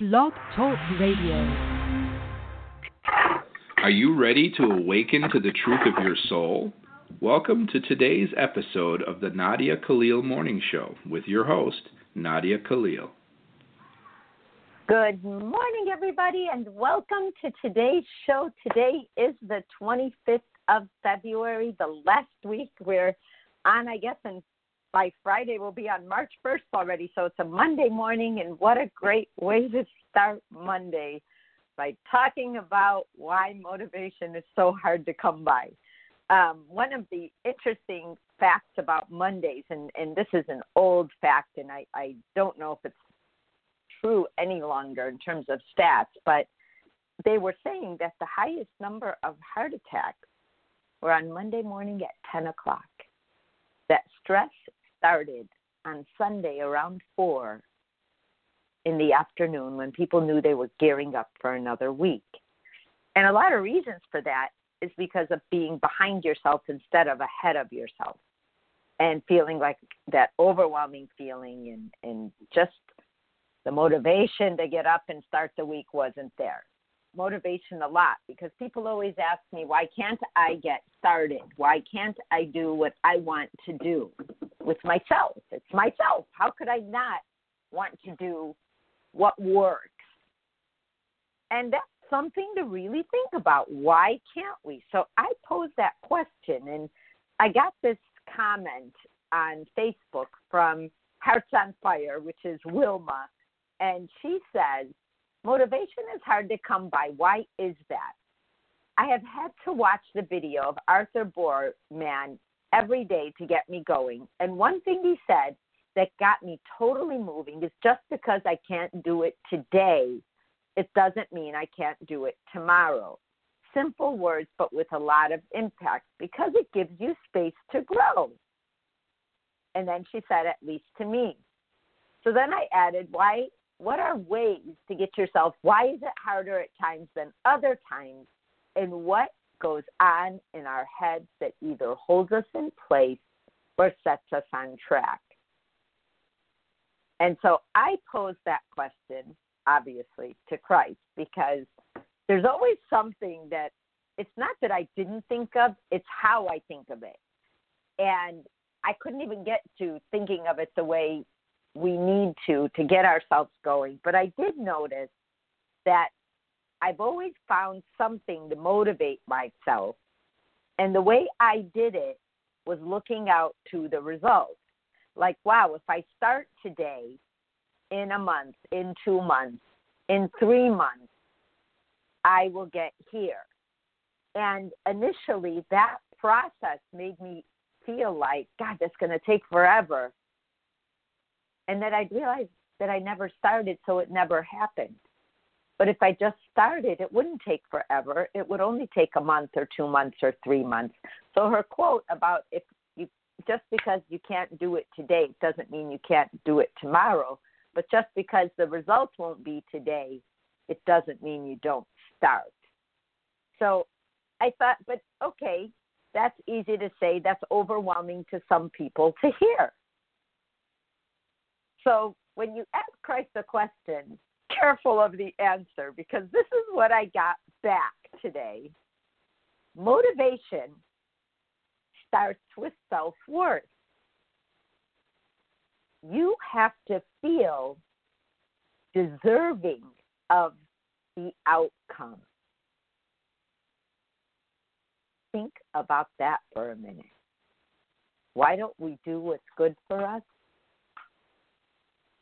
Blog Talk Radio. Are you ready to awaken to the truth of your soul? Welcome to today's episode of the Nadia Khalil Morning Show with your host, Nadia Khalil. Good morning, everybody, and welcome to today's show. Today is the 25th of February, the last week. We're on, I guess, and by Friday we'll be on March 1st already. So it's a Monday morning, and what a great way to start Monday by talking about why motivation is so hard to come by. Um, one of the interesting facts about Mondays, and, and this is an old fact, and I, I don't know if it's true any longer in terms of stats, but they were saying that the highest number of heart attacks were on Monday morning at 10 o'clock. That stress started on Sunday around 4 in the afternoon when people knew they were gearing up for another week. And a lot of reasons for that is because of being behind yourself instead of ahead of yourself and feeling like that overwhelming feeling and, and just the motivation to get up and start the week wasn't there motivation a lot because people always ask me, why can't I get started? Why can't I do what I want to do with myself? It's myself. How could I not want to do what works? And that's something to really think about. Why can't we? So I posed that question and I got this comment on Facebook from Hearts on Fire, which is Wilma. And she says, Motivation is hard to come by. Why is that? I have had to watch the video of Arthur Boorman every day to get me going. And one thing he said that got me totally moving is just because I can't do it today, it doesn't mean I can't do it tomorrow. Simple words, but with a lot of impact because it gives you space to grow. And then she said, at least to me. So then I added, why what are ways to get yourself why is it harder at times than other times and what goes on in our heads that either holds us in place or sets us on track and so i pose that question obviously to christ because there's always something that it's not that i didn't think of it's how i think of it and i couldn't even get to thinking of it the way we need to to get ourselves going. But I did notice that I've always found something to motivate myself. And the way I did it was looking out to the results. Like, wow, if I start today, in a month, in two months, in three months, I will get here. And initially, that process made me feel like, God, that's going to take forever and then I realized that I never started, so it never happened. But if I just started, it wouldn't take forever. It would only take a month or two months or three months. So her quote about if you just because you can't do it today doesn't mean you can't do it tomorrow. But just because the results won't be today, it doesn't mean you don't start. So I thought, but okay, that's easy to say. That's overwhelming to some people to hear. So when you ask Christ a question, careful of the answer because this is what I got back today. Motivation starts with self worth. You have to feel deserving of the outcome. Think about that for a minute. Why don't we do what's good for us?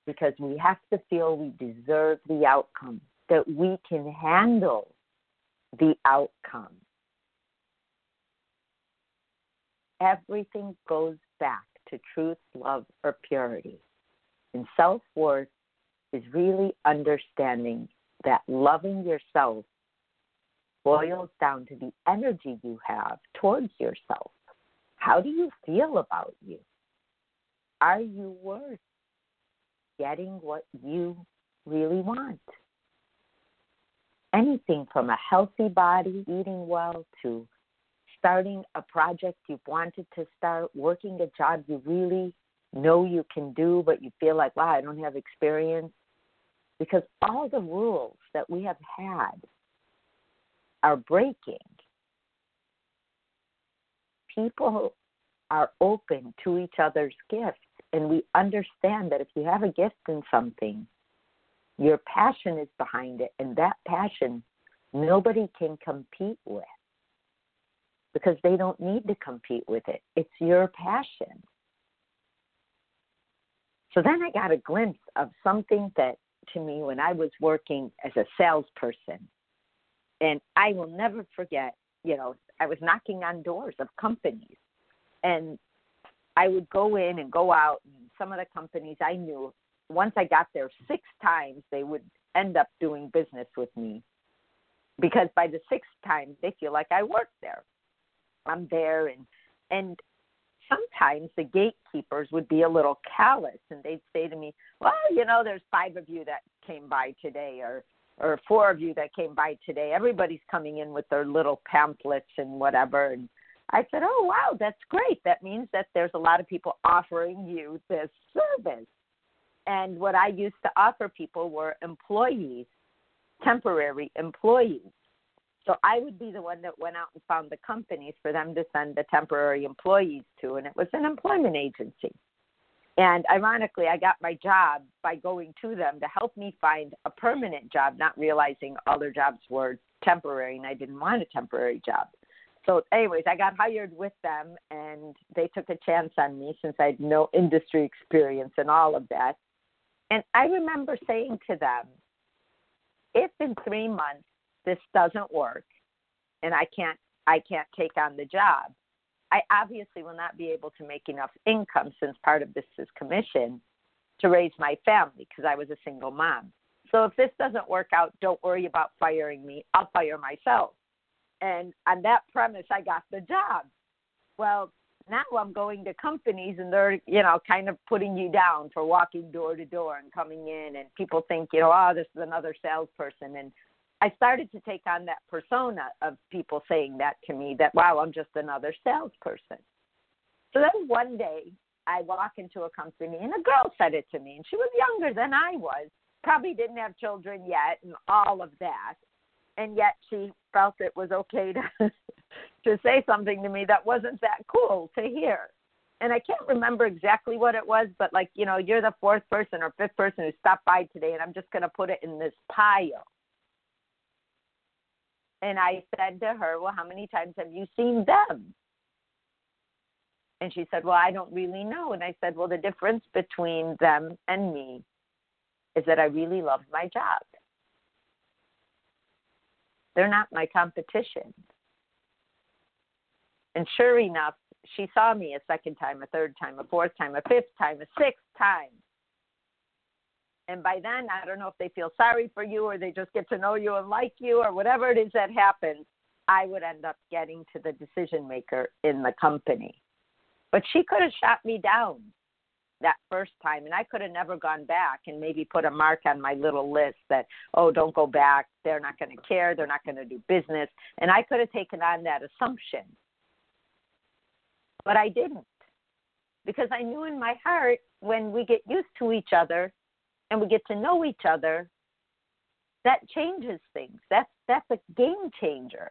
Because we have to feel we deserve the outcome, that we can handle the outcome. Everything goes back to truth, love, or purity. And self worth is really understanding that loving yourself boils down to the energy you have towards yourself. How do you feel about you? Are you worth getting what you really want. Anything from a healthy body, eating well, to starting a project you've wanted to start, working a job you really know you can do, but you feel like, wow, I don't have experience. because all the rules that we have had are breaking. People are open to each other's gifts, and we understand that if you have a gift in something, your passion is behind it, and that passion nobody can compete with because they don't need to compete with it. It's your passion. So then I got a glimpse of something that to me when I was working as a salesperson. And I will never forget, you know, I was knocking on doors of companies and I would go in and go out and some of the companies I knew once I got there six times they would end up doing business with me because by the sixth time they feel like I work there. I'm there and and sometimes the gatekeepers would be a little callous and they'd say to me, Well, you know, there's five of you that came by today or or four of you that came by today. Everybody's coming in with their little pamphlets and whatever and I said, Oh wow, that's great. That means that there's a lot of people offering you this service. And what I used to offer people were employees, temporary employees. So I would be the one that went out and found the companies for them to send the temporary employees to, and it was an employment agency. And ironically, I got my job by going to them to help me find a permanent job, not realizing all their jobs were temporary, and I didn't want a temporary job. So, anyways, I got hired with them, and they took a chance on me since I had no industry experience and all of that. And I remember saying to them, if in three months this doesn't work and I can't I can't take on the job, I obviously will not be able to make enough income since part of this is commission to raise my family because I was a single mom. So if this doesn't work out, don't worry about firing me. I'll fire myself. And on that premise, I got the job. Well, now I'm going to companies and they're, you know, kind of putting you down for walking door to door and coming in and people think, you know, oh, this is another salesperson and I started to take on that persona of people saying that to me that, wow, I'm just another salesperson. So then one day I walk into a company and a girl said it to me, and she was younger than I was, probably didn't have children yet, and all of that. And yet she felt it was okay to to say something to me that wasn't that cool to hear. And I can't remember exactly what it was, but like, you know, you're the fourth person or fifth person who stopped by today, and I'm just going to put it in this pile and I said to her, Well, how many times have you seen them? And she said, Well, I don't really know. And I said, Well, the difference between them and me is that I really love my job. They're not my competition. And sure enough, she saw me a second time, a third time, a fourth time, a fifth time, a sixth time. And by then, I don't know if they feel sorry for you or they just get to know you and like you or whatever it is that happens. I would end up getting to the decision maker in the company. But she could have shot me down that first time and I could have never gone back and maybe put a mark on my little list that oh don't go back they're not going to care they're not going to do business and I could have taken on that assumption but I didn't because I knew in my heart when we get used to each other and we get to know each other, that changes things. That's that's a game changer.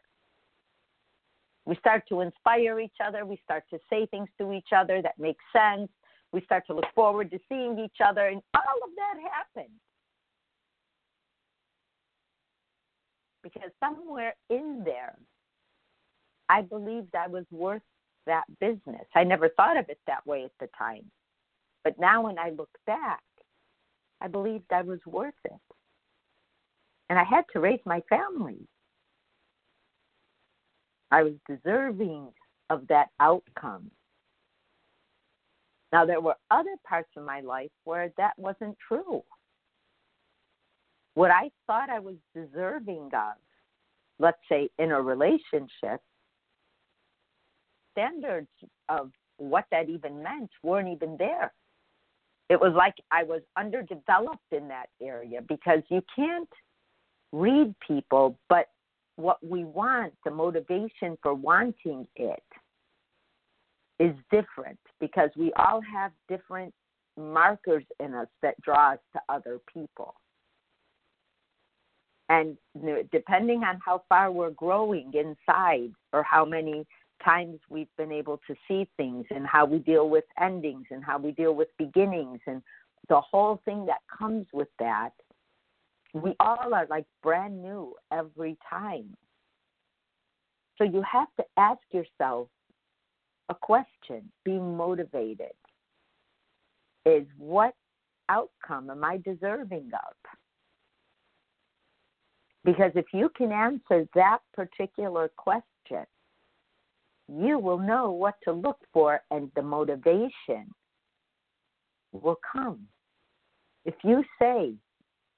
We start to inspire each other. We start to say things to each other that make sense. We start to look forward to seeing each other, and all of that happens. Because somewhere in there, I believed I was worth that business. I never thought of it that way at the time. But now when I look back, I believed I was worth it. And I had to raise my family. I was deserving of that outcome. Now, there were other parts of my life where that wasn't true. What I thought I was deserving of, let's say in a relationship, standards of what that even meant weren't even there it was like I was underdeveloped in that area because you can't read people, but what we want, the motivation for wanting it, is different because we all have different markers in us that draw us to other people. And depending on how far we're growing inside or how many times we've been able to see things and how we deal with endings and how we deal with beginnings and the whole thing that comes with that, we all are like brand new every time. So you have to ask yourself a question, being motivated is what outcome am I deserving of? Because if you can answer that particular question, you will know what to look for and the motivation will come. If you say,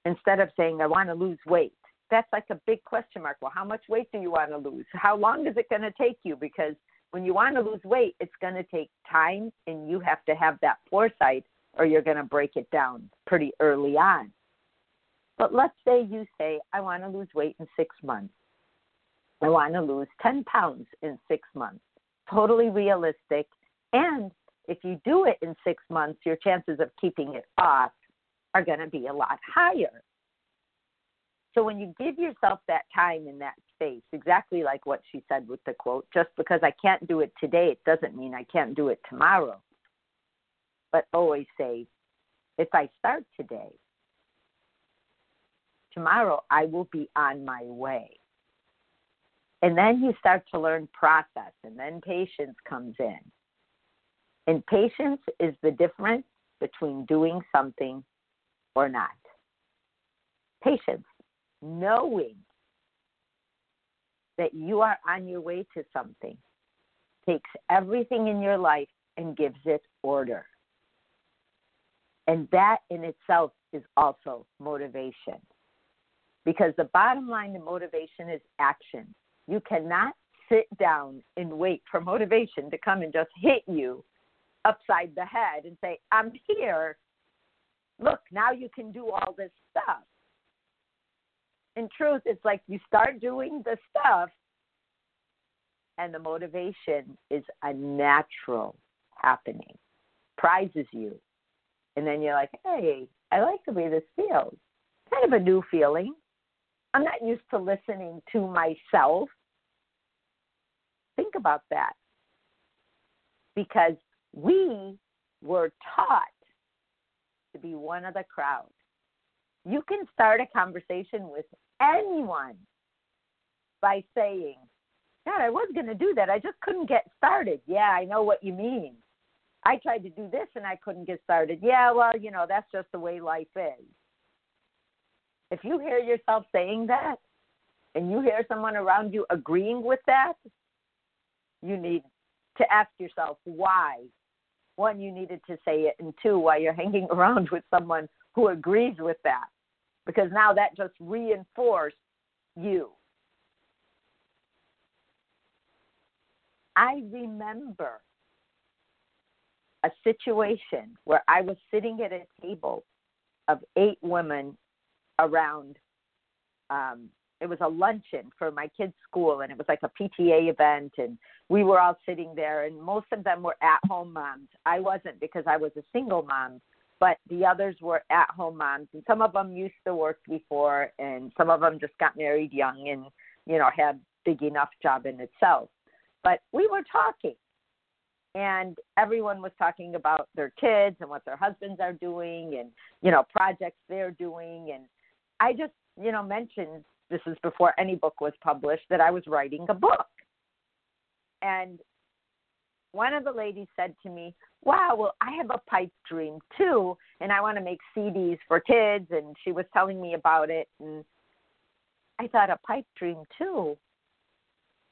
instead of saying, I want to lose weight, that's like a big question mark. Well, how much weight do you want to lose? How long is it going to take you? Because when you want to lose weight, it's going to take time and you have to have that foresight or you're going to break it down pretty early on. But let's say you say, I want to lose weight in six months. I want to lose 10 pounds in six months. Totally realistic. And if you do it in six months, your chances of keeping it off are going to be a lot higher. So when you give yourself that time in that space, exactly like what she said with the quote, just because I can't do it today, it doesn't mean I can't do it tomorrow. But always say, if I start today, tomorrow I will be on my way. And then you start to learn process, and then patience comes in. And patience is the difference between doing something or not. Patience, knowing that you are on your way to something, takes everything in your life and gives it order. And that in itself is also motivation. Because the bottom line to motivation is action. You cannot sit down and wait for motivation to come and just hit you upside the head and say, I'm here. Look, now you can do all this stuff. In truth, it's like you start doing the stuff, and the motivation is a natural happening, prizes you. And then you're like, hey, I like the way this feels. Kind of a new feeling. I'm not used to listening to myself. Think about that. Because we were taught to be one of the crowd. You can start a conversation with anyone by saying, God, I was going to do that. I just couldn't get started. Yeah, I know what you mean. I tried to do this and I couldn't get started. Yeah, well, you know, that's just the way life is. If you hear yourself saying that and you hear someone around you agreeing with that, you need to ask yourself why. One, you needed to say it, and two, why you're hanging around with someone who agrees with that. Because now that just reinforced you. I remember a situation where I was sitting at a table of eight women around um it was a luncheon for my kids' school and it was like a PTA event and we were all sitting there and most of them were at home moms. I wasn't because I was a single mom, but the others were at home moms and some of them used to work before and some of them just got married young and you know had big enough job in itself. But we were talking and everyone was talking about their kids and what their husbands are doing and you know projects they're doing and I just, you know, mentioned this is before any book was published that I was writing a book. And one of the ladies said to me, Wow, well, I have a pipe dream too, and I want to make CDs for kids. And she was telling me about it. And I thought, A pipe dream too.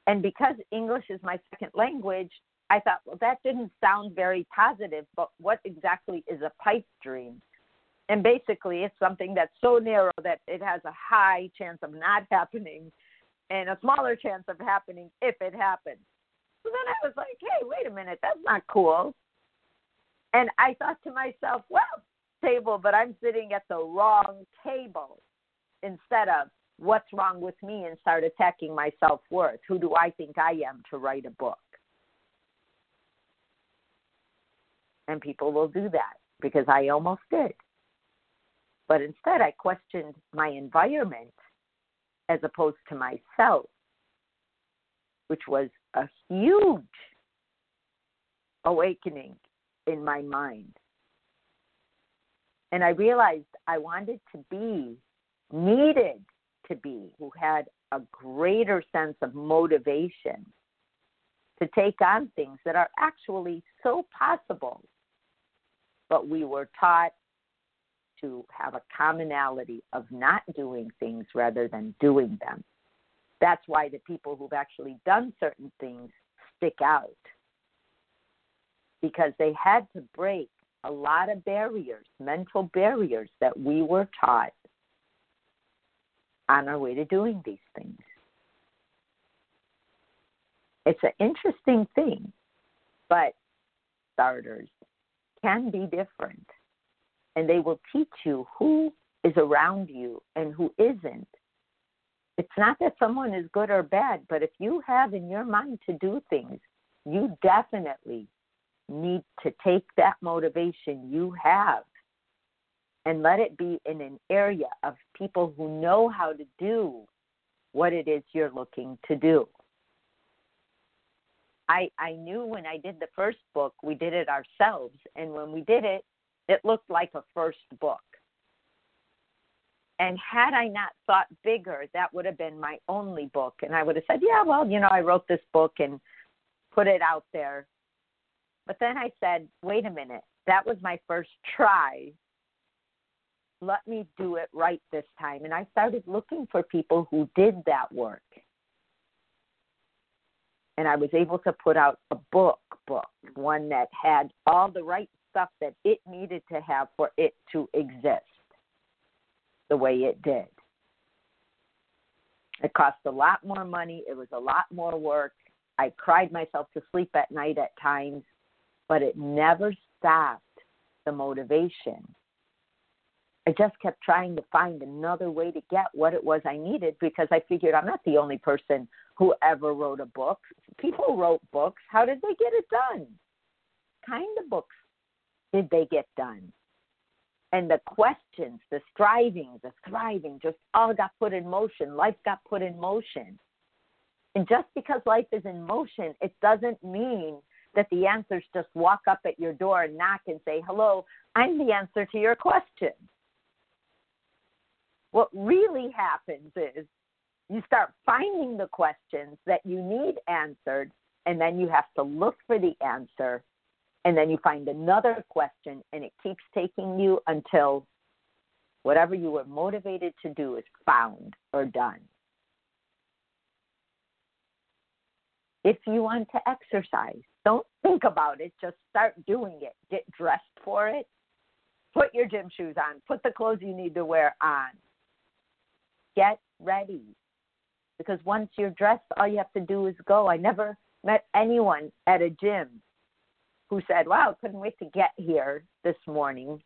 And because English is my second language, I thought, well, that didn't sound very positive, but what exactly is a pipe dream? and basically it's something that's so narrow that it has a high chance of not happening and a smaller chance of happening if it happens. So then I was like, hey, wait a minute, that's not cool. And I thought to myself, well, table, but I'm sitting at the wrong table instead of what's wrong with me and start attacking my self worth. Who do I think I am to write a book? And people will do that because I almost did. But instead, I questioned my environment as opposed to myself, which was a huge awakening in my mind. And I realized I wanted to be, needed to be, who had a greater sense of motivation to take on things that are actually so possible. But we were taught to have a commonality of not doing things rather than doing them. That's why the people who've actually done certain things stick out because they had to break a lot of barriers, mental barriers that we were taught on our way to doing these things. It's an interesting thing, but starters can be different. And they will teach you who is around you and who isn't. It's not that someone is good or bad, but if you have in your mind to do things, you definitely need to take that motivation you have and let it be in an area of people who know how to do what it is you're looking to do. I I knew when I did the first book, we did it ourselves, and when we did it, it looked like a first book. And had I not thought bigger, that would have been my only book, and I would have said, "Yeah, well, you know, I wrote this book and put it out there." But then I said, "Wait a minute, that was my first try. Let me do it right this time." And I started looking for people who did that work and I was able to put out a book book, one that had all the right stuff that it needed to have for it to exist the way it did. It cost a lot more money, it was a lot more work. I cried myself to sleep at night at times, but it never stopped the motivation. I just kept trying to find another way to get what it was I needed because I figured I'm not the only person who ever wrote a book. People wrote books. How did they get it done? Kind of books did they get done? And the questions, the striving, the thriving just all got put in motion. Life got put in motion. And just because life is in motion, it doesn't mean that the answers just walk up at your door and knock and say, Hello, I'm the answer to your question. What really happens is you start finding the questions that you need answered, and then you have to look for the answer, and then you find another question, and it keeps taking you until whatever you were motivated to do is found or done. If you want to exercise, don't think about it, just start doing it. Get dressed for it. Put your gym shoes on, put the clothes you need to wear on. Get ready because once you're dressed, all you have to do is go. I never met anyone at a gym who said, Wow, couldn't wait to get here this morning.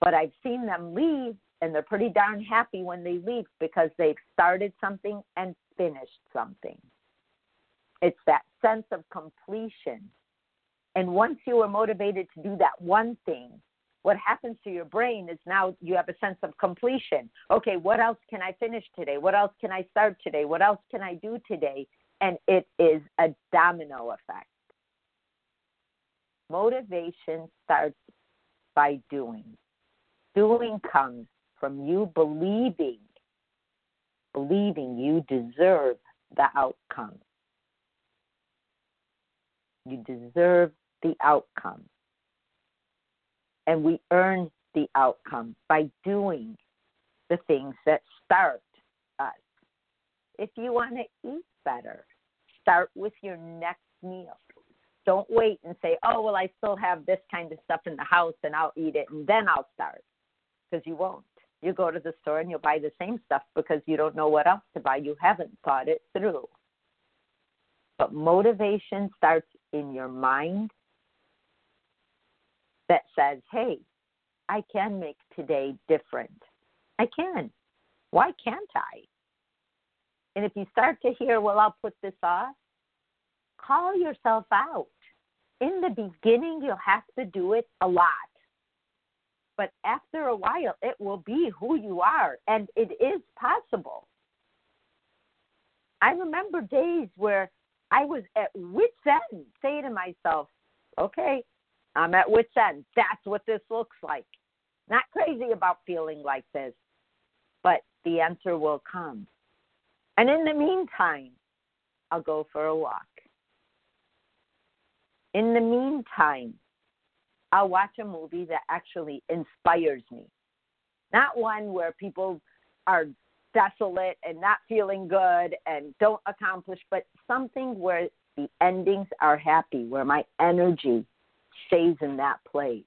But I've seen them leave, and they're pretty darn happy when they leave because they've started something and finished something. It's that sense of completion. And once you are motivated to do that one thing, what happens to your brain is now you have a sense of completion. Okay, what else can I finish today? What else can I start today? What else can I do today? And it is a domino effect. Motivation starts by doing. Doing comes from you believing, believing you deserve the outcome. You deserve the outcome and we earn the outcome by doing the things that start us. If you want to eat better, start with your next meal. Don't wait and say, oh, well, I still have this kind of stuff in the house and I'll eat it and then I'll start. Because you won't. You go to the store and you'll buy the same stuff because you don't know what else to buy. You haven't thought it through. But motivation starts in your mind that says, hey, I can make today different. I can. Why can't I? And if you start to hear, well, I'll put this off, call yourself out. In the beginning, you'll have to do it a lot. But after a while, it will be who you are, and it is possible. I remember days where I was at wit's end, saying to myself, okay, I'm at wit's end. That's what this looks like. Not crazy about feeling like this, but the answer will come. And in the meantime, I'll go for a walk. In the meantime, I'll watch a movie that actually inspires me. Not one where people are desolate and not feeling good and don't accomplish, but something where the endings are happy, where my energy stays in that place.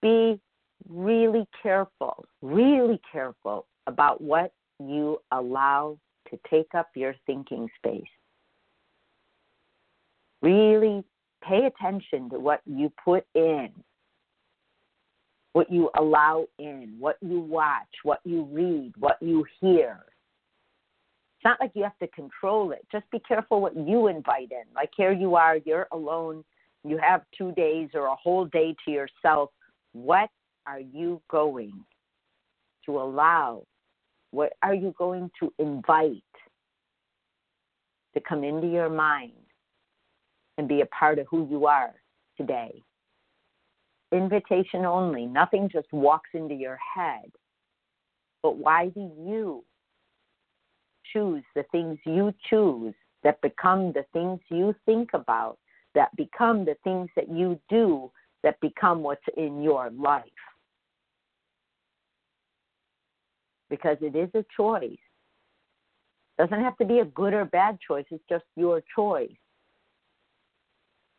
Be really careful, really careful about what you allow to take up your thinking space. Really pay attention to what you put in, what you allow in, what you watch, what you read, what you hear. It's not like you have to control it. Just be careful what you invite in. Like here you are, you're alone, you have two days or a whole day to yourself. What are you going to allow? What are you going to invite to come into your mind and be a part of who you are today? Invitation only. Nothing just walks into your head. But why do you choose the things you choose that become the things you think about, that become the things that you do, that become what's in your life? Because it is a choice. Doesn't have to be a good or bad choice, it's just your choice.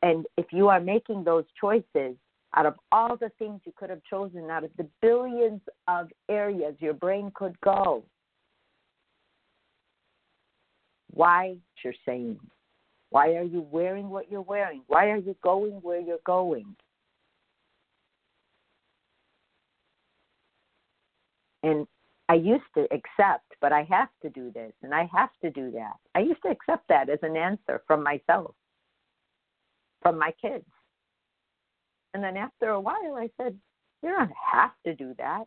And if you are making those choices, out of all the things you could have chosen, out of the billions of areas your brain could go, why you're saying? Why are you wearing what you're wearing? Why are you going where you're going? And I used to accept, but I have to do this and I have to do that. I used to accept that as an answer from myself, from my kids. And then after a while, I said, You don't have to do that.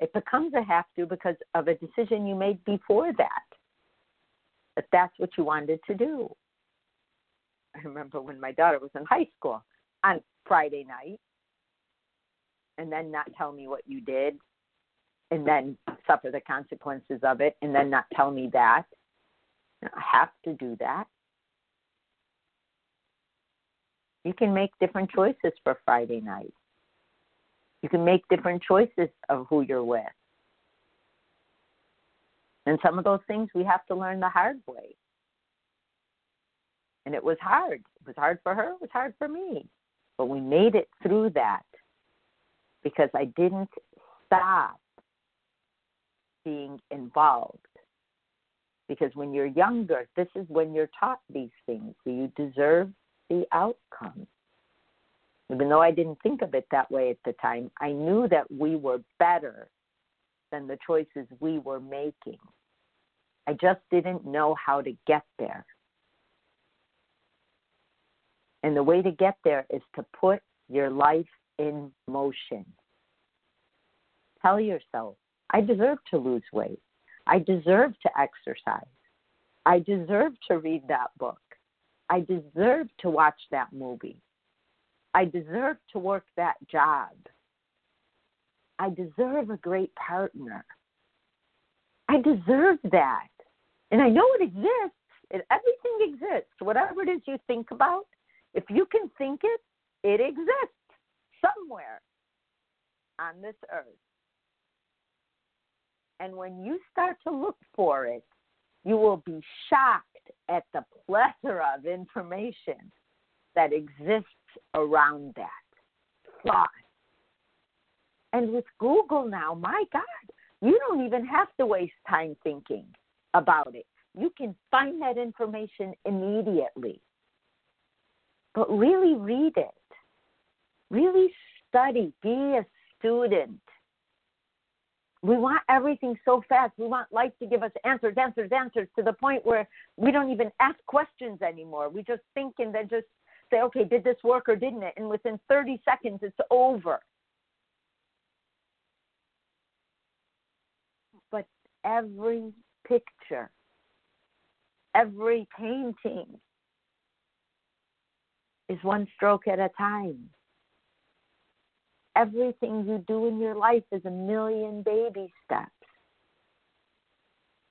It becomes a have to because of a decision you made before that that that's what you wanted to do. I remember when my daughter was in high school on Friday night, and then not tell me what you did, and then suffer the consequences of it, and then not tell me that. I have to do that. You can make different choices for Friday night. You can make different choices of who you're with. And some of those things we have to learn the hard way. And it was hard. It was hard for her, it was hard for me. But we made it through that because I didn't stop being involved. Because when you're younger, this is when you're taught these things. Do you deserve the outcome? Even though I didn't think of it that way at the time, I knew that we were better than the choices we were making. I just didn't know how to get there. And the way to get there is to put your life in motion. Tell yourself, I deserve to lose weight. I deserve to exercise. I deserve to read that book. I deserve to watch that movie. I deserve to work that job. I deserve a great partner. I deserve that. And I know it exists. It, everything exists. Whatever it is you think about, if you can think it, it exists somewhere on this earth. And when you start to look for it, you will be shocked at the plethora of information that exists around that thought. And with Google now, my God, you don't even have to waste time thinking about it. You can find that information immediately. But really read it. Really study. Be a student. We want everything so fast. We want life to give us answers, answers, answers to the point where we don't even ask questions anymore. We just think and then just say, okay, did this work or didn't it? And within 30 seconds, it's over. But every picture, every painting is one stroke at a time. Everything you do in your life is a million baby steps.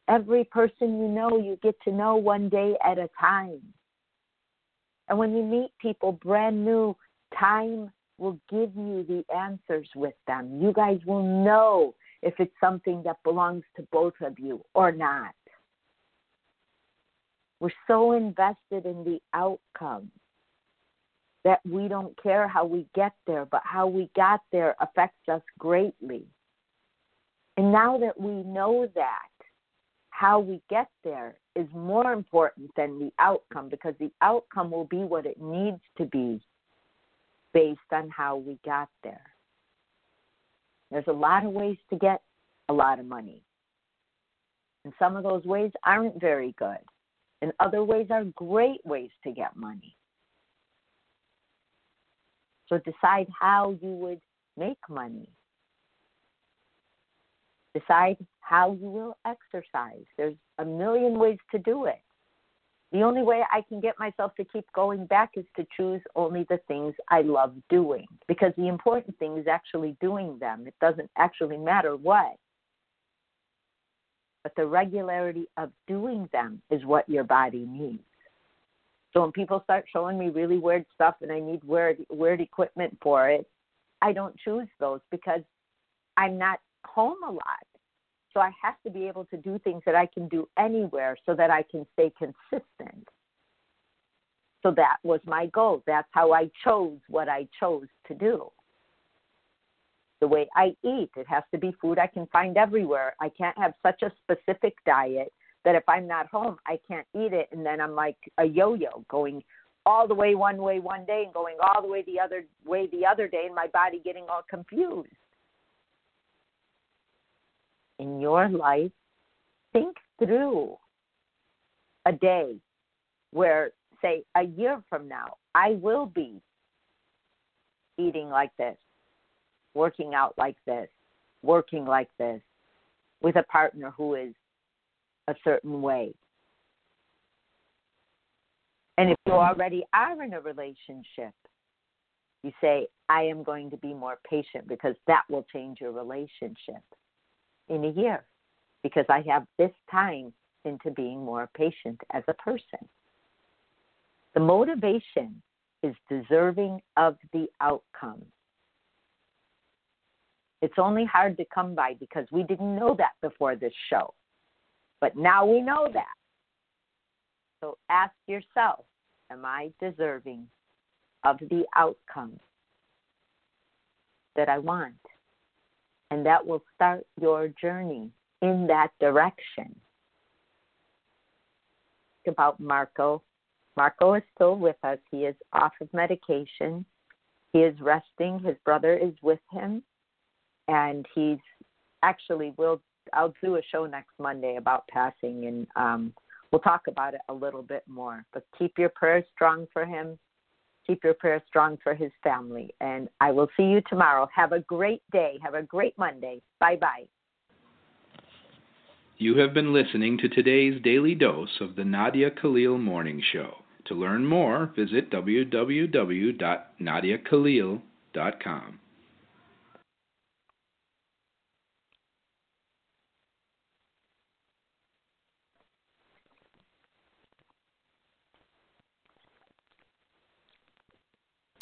Every person you know, you get to know one day at a time. And when you meet people brand new, time will give you the answers with them. You guys will know if it's something that belongs to both of you or not. We're so invested in the outcome that we don't care how we get there, but how we got there affects us greatly. And now that we know that, how we get there is more important than the outcome because the outcome will be what it needs to be based on how we got there. There's a lot of ways to get a lot of money. And some of those ways aren't very good. And other ways are great ways to get money. So decide how you would make money. Decide how you will exercise. There's a million ways to do it. The only way I can get myself to keep going back is to choose only the things I love doing because the important thing is actually doing them. It doesn't actually matter what. But the regularity of doing them is what your body needs. So when people start showing me really weird stuff and I need weird weird equipment for it, I don't choose those because I'm not home a lot. So I have to be able to do things that I can do anywhere so that I can stay consistent. So that was my goal. That's how I chose what I chose to do. The way I eat, it has to be food I can find everywhere. I can't have such a specific diet that if I'm not home, I can't eat it. And then I'm like a yo yo going all the way one way one day and going all the way the other way the other day, and my body getting all confused in your life, think through a day where, say, a year from now, I will be eating like this, working out like this, working like this, with a partner who is a certain way. And if you already are in a relationship, you say, I am going to be more patient because that will change your relationship in a year because I have this time into being more patient as a person. The motivation is deserving of the outcome. It's only hard to come by because we didn't know that before this show. But now we know that. So ask yourself Am I deserving of the outcome that I want? and that will start your journey in that direction. About Marco. Marco is still with us. He is off of medication. He is resting. His brother is with him, and he's actually will. I'll do a show next Monday about passing, and um, we'll talk about it a little bit more. But keep your prayers strong for him keep your prayers strong for his family. And I will see you tomorrow. Have a great day. Have a great Monday. Bye bye. You have been listening to today's daily dose of the Nadia Khalil Morning Show. To learn more, visit www.nadiakhalil.com.